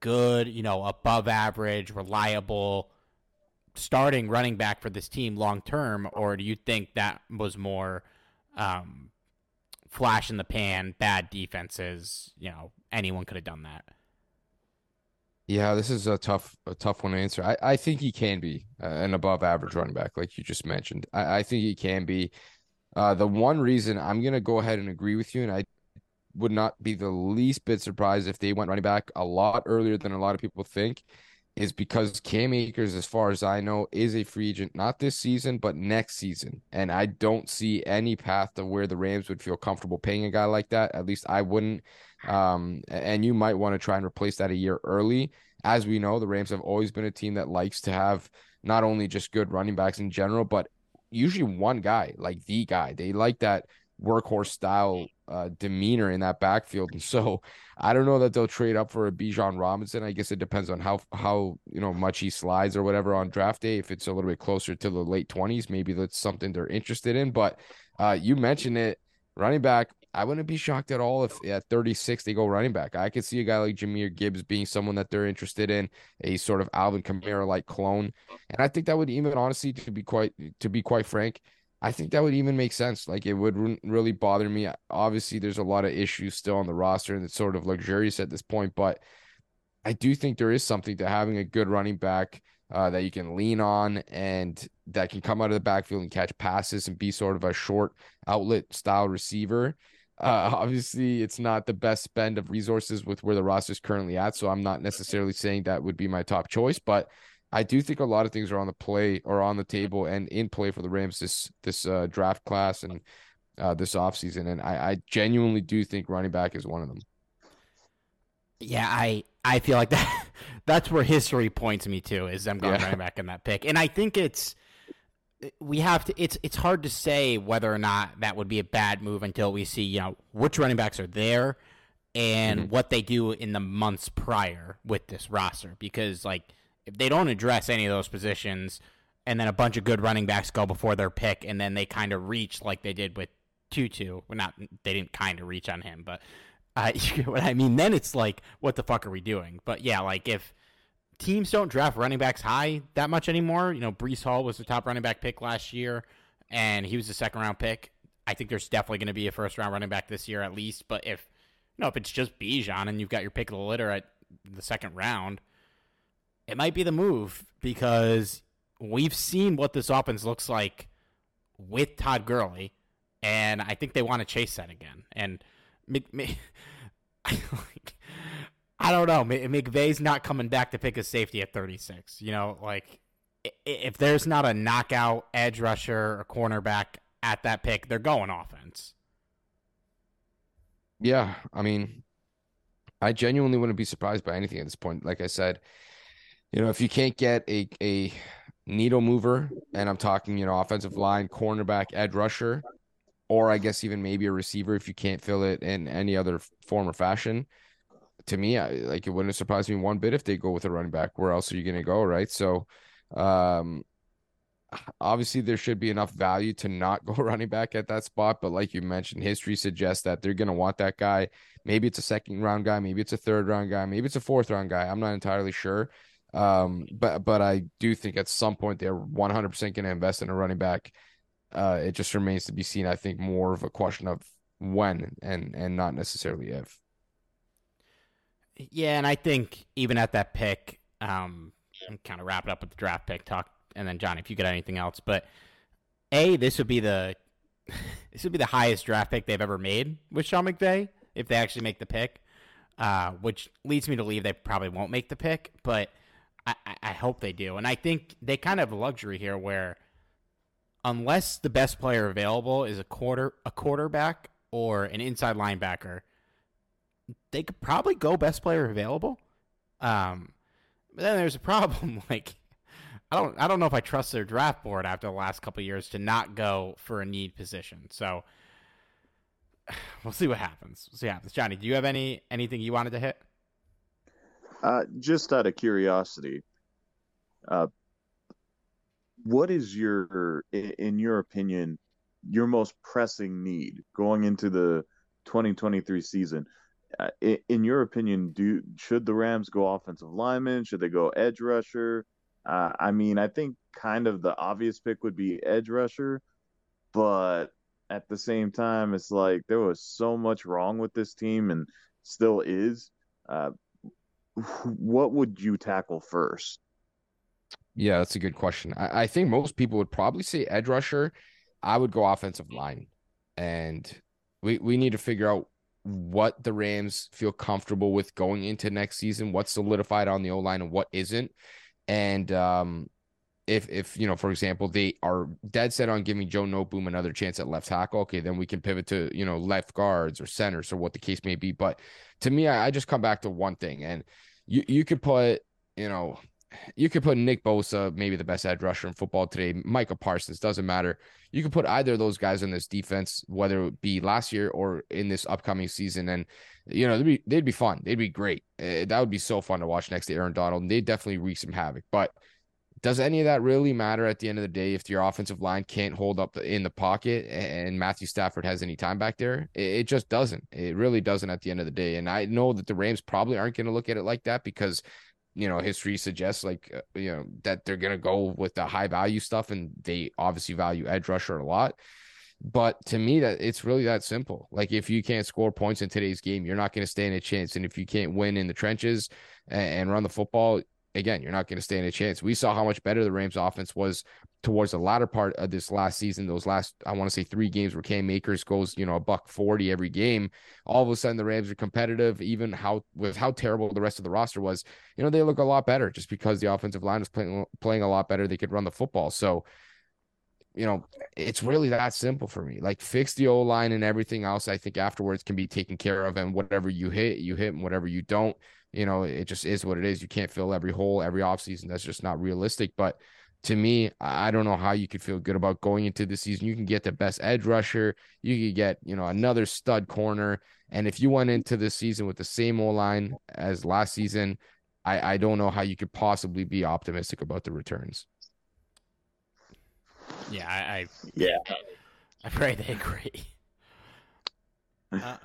good, you know, above average, reliable starting running back for this team long term, or do you think that was more um, flash in the pan, bad defenses? You know, anyone could have done that. Yeah, this is a tough, a tough one to answer. I, I think he can be an above average running back, like you just mentioned. I, I think he can be. Uh, the one reason I'm gonna go ahead and agree with you, and I would not be the least bit surprised if they went running back a lot earlier than a lot of people think, is because Cam Akers, as far as I know, is a free agent, not this season, but next season. And I don't see any path to where the Rams would feel comfortable paying a guy like that. At least I wouldn't. Um, and you might want to try and replace that a year early. As we know, the Rams have always been a team that likes to have not only just good running backs in general, but usually one guy, like the guy. They like that workhorse style uh, demeanor in that backfield. And so I don't know that they'll trade up for a Bijan Robinson. I guess it depends on how how you know much he slides or whatever on draft day. If it's a little bit closer to the late twenties, maybe that's something they're interested in. But uh, you mentioned it, running back I wouldn't be shocked at all if at 36 they go running back. I could see a guy like Jahmyr Gibbs being someone that they're interested in, a sort of Alvin Kamara like clone. And I think that would even honestly to be quite to be quite frank, I think that would even make sense. Like it wouldn't really bother me. Obviously, there's a lot of issues still on the roster and it's sort of luxurious at this point, but I do think there is something to having a good running back uh, that you can lean on and that can come out of the backfield and catch passes and be sort of a short outlet style receiver. Uh, obviously, it's not the best spend of resources with where the roster is currently at. So I'm not necessarily saying that would be my top choice, but I do think a lot of things are on the play or on the table and in play for the Rams this this uh, draft class and uh, this offseason. And I, I genuinely do think running back is one of them. Yeah, I I feel like that that's where history points me to is them going yeah. running back in that pick. And I think it's we have to it's it's hard to say whether or not that would be a bad move until we see, you know, which running backs are there and mm-hmm. what they do in the months prior with this roster because like if they don't address any of those positions and then a bunch of good running backs go before their pick and then they kind of reach like they did with Tutu, well not they didn't kind of reach on him, but uh, you know what I mean? Then it's like, what the fuck are we doing? But yeah, like if teams don't draft running backs high that much anymore, you know, Breece Hall was the top running back pick last year, and he was the second round pick. I think there's definitely going to be a first round running back this year at least. But if you know, if it's just Bijan and you've got your pick of the litter at the second round, it might be the move because we've seen what this offense looks like with Todd Gurley, and I think they want to chase that again. And Mc, I don't know. McVay's not coming back to pick a safety at 36. You know, like if there's not a knockout edge rusher or cornerback at that pick, they're going offense. Yeah, I mean, I genuinely wouldn't be surprised by anything at this point. Like I said, you know, if you can't get a a needle mover, and I'm talking, you know, offensive line, cornerback, edge rusher, or I guess even maybe a receiver if you can't fill it in any other form or fashion. To me, I, like it wouldn't surprise me one bit if they go with a running back. Where else are you going to go, right? So, um, obviously there should be enough value to not go running back at that spot. But like you mentioned, history suggests that they're going to want that guy. Maybe it's a second round guy, maybe it's a third round guy, maybe it's a fourth round guy. I'm not entirely sure. Um, but but I do think at some point they're 100% going to invest in a running back uh, it just remains to be seen. I think more of a question of when and and not necessarily if. Yeah, and I think even at that pick, um, kind of wrapping up with the draft pick talk, and then Johnny, if you got anything else, but a this would be the this would be the highest draft pick they've ever made with Sean McVay if they actually make the pick, uh, which leads me to believe they probably won't make the pick, but I, I hope they do, and I think they kind of have a luxury here where unless the best player available is a quarter a quarterback or an inside linebacker, they could probably go best player available. Um, but then there's a problem. Like, I don't I don't know if I trust their draft board after the last couple years to not go for a need position. So we'll see what happens. We'll see what happens. Johnny, do you have any anything you wanted to hit? Uh, just out of curiosity, uh, what is your in your opinion your most pressing need going into the 2023 season uh, in your opinion do should the rams go offensive lineman should they go edge rusher uh, i mean i think kind of the obvious pick would be edge rusher but at the same time it's like there was so much wrong with this team and still is uh, what would you tackle first yeah, that's a good question. I, I, think most people would probably say edge rusher. I would go offensive line. And we, we need to figure out what the Rams feel comfortable with going into next season, what's solidified on the O line and what isn't. And um, if if you know, for example, they are dead set on giving Joe Noteboom another chance at left tackle, okay, then we can pivot to you know left guards or centers or what the case may be. But to me, I, I just come back to one thing, and you you could put you know you could put Nick Bosa, maybe the best edge rusher in football today, Micah Parsons, doesn't matter. You could put either of those guys in this defense, whether it be last year or in this upcoming season, and you know they'd be they'd be fun. They'd be great. Uh, that would be so fun to watch next to Aaron Donald. And they'd definitely wreak some havoc. But does any of that really matter at the end of the day if your offensive line can't hold up in the pocket and Matthew Stafford has any time back there? It just doesn't. It really doesn't at the end of the day. And I know that the Rams probably aren't going to look at it like that because you know history suggests like uh, you know that they're to go with the high value stuff and they obviously value edge rusher a lot. But to me, that it's really that simple. Like if you can't score points in today's game, you're not going to stand a chance. And if you can't win in the trenches and, and run the football, again, you're not going to stand a chance. We saw how much better the Rams offense was towards the latter part of this last season. Those last, I want to say three games where Cam Akers goes, you know, a buck 40 every game. All of a sudden the Rams are competitive, even how with how terrible the rest of the roster was, you know, they look a lot better just because the offensive line was playing playing a lot better. They could run the football. So you know, it's really that simple for me. Like fix the O line and everything else. I think afterwards can be taken care of, and whatever you hit, you hit, and whatever you don't, you know, it just is what it is. You can't fill every hole every offseason. That's just not realistic. But to me, I don't know how you could feel good about going into the season. You can get the best edge rusher, you could get, you know, another stud corner. And if you went into the season with the same O line as last season, I, I don't know how you could possibly be optimistic about the returns. Yeah, I, I yeah, I pray they agree. Uh,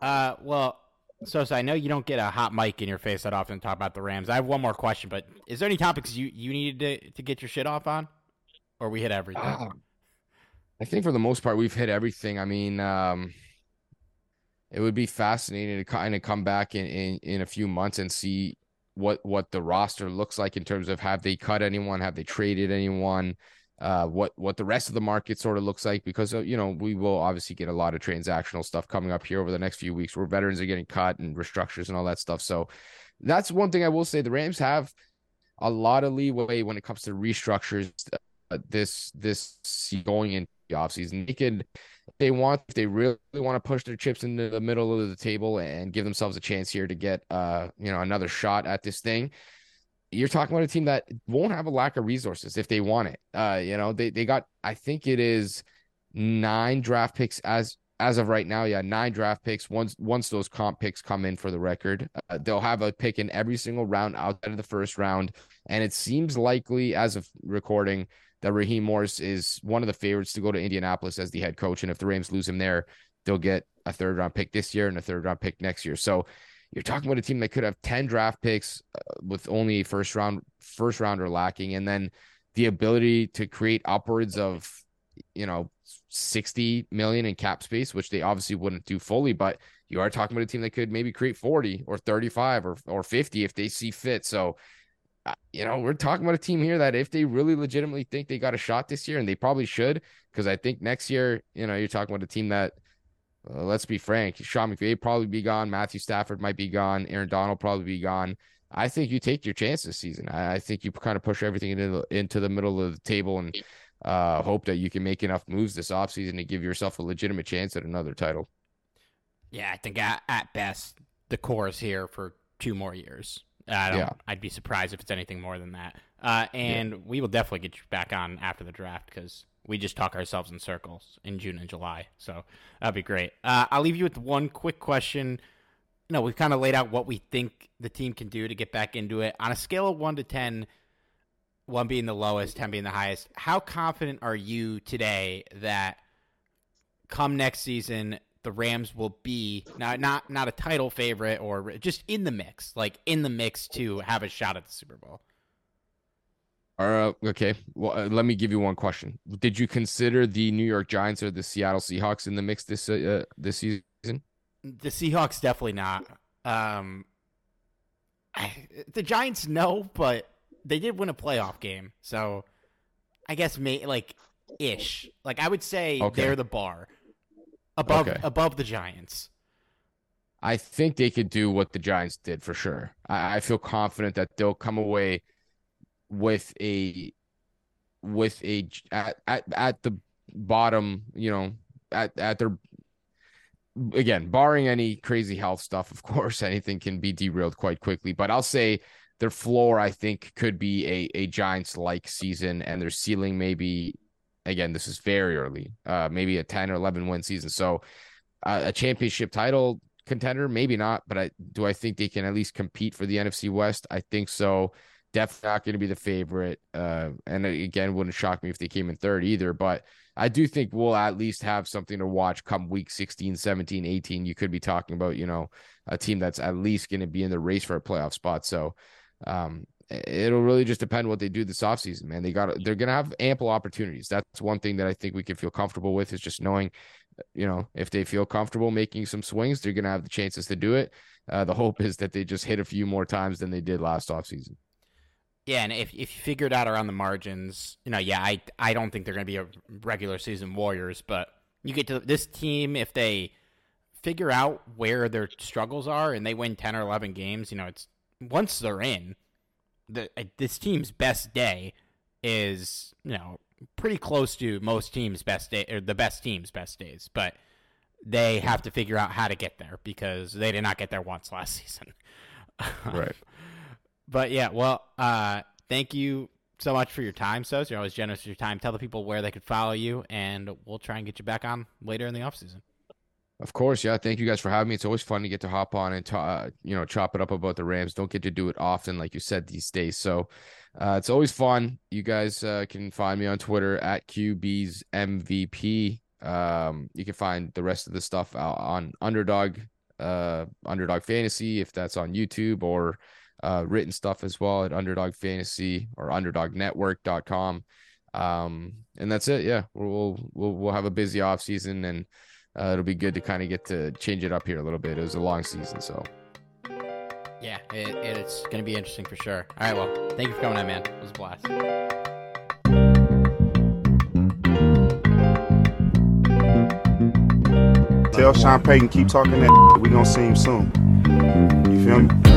uh well, so, so I know you don't get a hot mic in your face that often talk about the Rams. I have one more question, but is there any topics you you needed to to get your shit off on, or we hit everything? Uh, I think for the most part we've hit everything. I mean, um, it would be fascinating to kind of come back in, in in a few months and see what what the roster looks like in terms of have they cut anyone, have they traded anyone, uh, what what the rest of the market sort of looks like because uh, you know we will obviously get a lot of transactional stuff coming up here over the next few weeks where veterans are getting cut and restructures and all that stuff. So that's one thing I will say. The Rams have a lot of leeway when it comes to restructures. Uh, this this going into the offseason, they could they want if they really want to push their chips into the middle of the table and give themselves a chance here to get uh you know another shot at this thing you're talking about a team that won't have a lack of resources if they want it. Uh, you know, they they got I think it is nine draft picks as as of right now. Yeah, nine draft picks. Once once those comp picks come in for the record, uh, they'll have a pick in every single round outside of the first round. And it seems likely as of recording that Raheem Morris is one of the favorites to go to Indianapolis as the head coach. And if the Rams lose him there, they'll get a third round pick this year and a third round pick next year. So you're talking about a team that could have 10 draft picks uh, with only first round first rounder lacking and then the ability to create upwards of you know 60 million in cap space which they obviously wouldn't do fully but you are talking about a team that could maybe create 40 or 35 or or 50 if they see fit. So uh, you know we're talking about a team here that if they really legitimately think they got a shot this year and they probably should because i think next year you know you're talking about a team that uh, let's be frank. Sean McVay probably be gone. Matthew Stafford might be gone. Aaron Donald probably be gone. I think you take your chance this season. I, I think you kind of push everything into the, into the middle of the table and uh, hope that you can make enough moves this offseason to give yourself a legitimate chance at another title. Yeah, I think at, at best the core is here for two more years. I don't. Yeah. I'd be surprised if it's anything more than that. Uh, and yeah. we will definitely get you back on after the draft because we just talk ourselves in circles in June and July. So that'd be great. Uh, I'll leave you with one quick question. You know, we've kind of laid out what we think the team can do to get back into it. On a scale of 1 to 10, 1 being the lowest, 10 being the highest, how confident are you today that come next season the Rams will be not not not a title favorite or just in the mix, like in the mix to have a shot at the Super Bowl? Uh, okay. Well, uh, let me give you one question. Did you consider the New York Giants or the Seattle Seahawks in the mix this uh, this season? The Seahawks definitely not. Um, I, the Giants no, but they did win a playoff game, so I guess may like ish. Like I would say okay. they're the bar above okay. above the Giants. I think they could do what the Giants did for sure. I, I feel confident that they'll come away with a with a at, at at the bottom, you know, at at their again, barring any crazy health stuff, of course, anything can be derailed quite quickly. But I'll say their floor, I think, could be a a Giants like season, and their ceiling maybe again, this is very early, uh, maybe a 10 or 11 win season. So uh, a championship title contender, maybe not, but I do I think they can at least compete for the NFC West? I think so Definitely not going to be the favorite. Uh, and again, wouldn't shock me if they came in third either. But I do think we'll at least have something to watch come week 16, 17, 18. You could be talking about, you know, a team that's at least going to be in the race for a playoff spot. So um, it'll really just depend what they do this offseason, man. They got they're going to have ample opportunities. That's one thing that I think we can feel comfortable with is just knowing, you know, if they feel comfortable making some swings, they're going to have the chances to do it. Uh, the hope is that they just hit a few more times than they did last offseason. Yeah, and if, if you figure it out around the margins, you know, yeah, I I don't think they're going to be a regular season Warriors, but you get to this team if they figure out where their struggles are and they win 10 or 11 games, you know, it's once they're in, the uh, this team's best day is, you know, pretty close to most teams' best day or the best team's best days, but they have to figure out how to get there because they did not get there once last season. right. But yeah, well, uh, thank you so much for your time, Sos. You're always generous with your time. Tell the people where they could follow you, and we'll try and get you back on later in the off season. Of course, yeah. Thank you guys for having me. It's always fun to get to hop on and uh, you know chop it up about the Rams. Don't get to do it often, like you said these days. So uh, it's always fun. You guys uh, can find me on Twitter at QB's MVP. Um, you can find the rest of the stuff out on Underdog, uh, Underdog Fantasy if that's on YouTube or uh, written stuff as well at Underdog Fantasy or UnderdogNetwork.com. Um, and that's it. Yeah, we'll we'll we'll have a busy off season, and uh, it'll be good to kind of get to change it up here a little bit. It was a long season, so yeah, it, it's going to be interesting for sure. All right, well, thank you for coming on, man. It was a blast. Tell Sean Payton keep talking that. We're gonna see him soon. You feel me?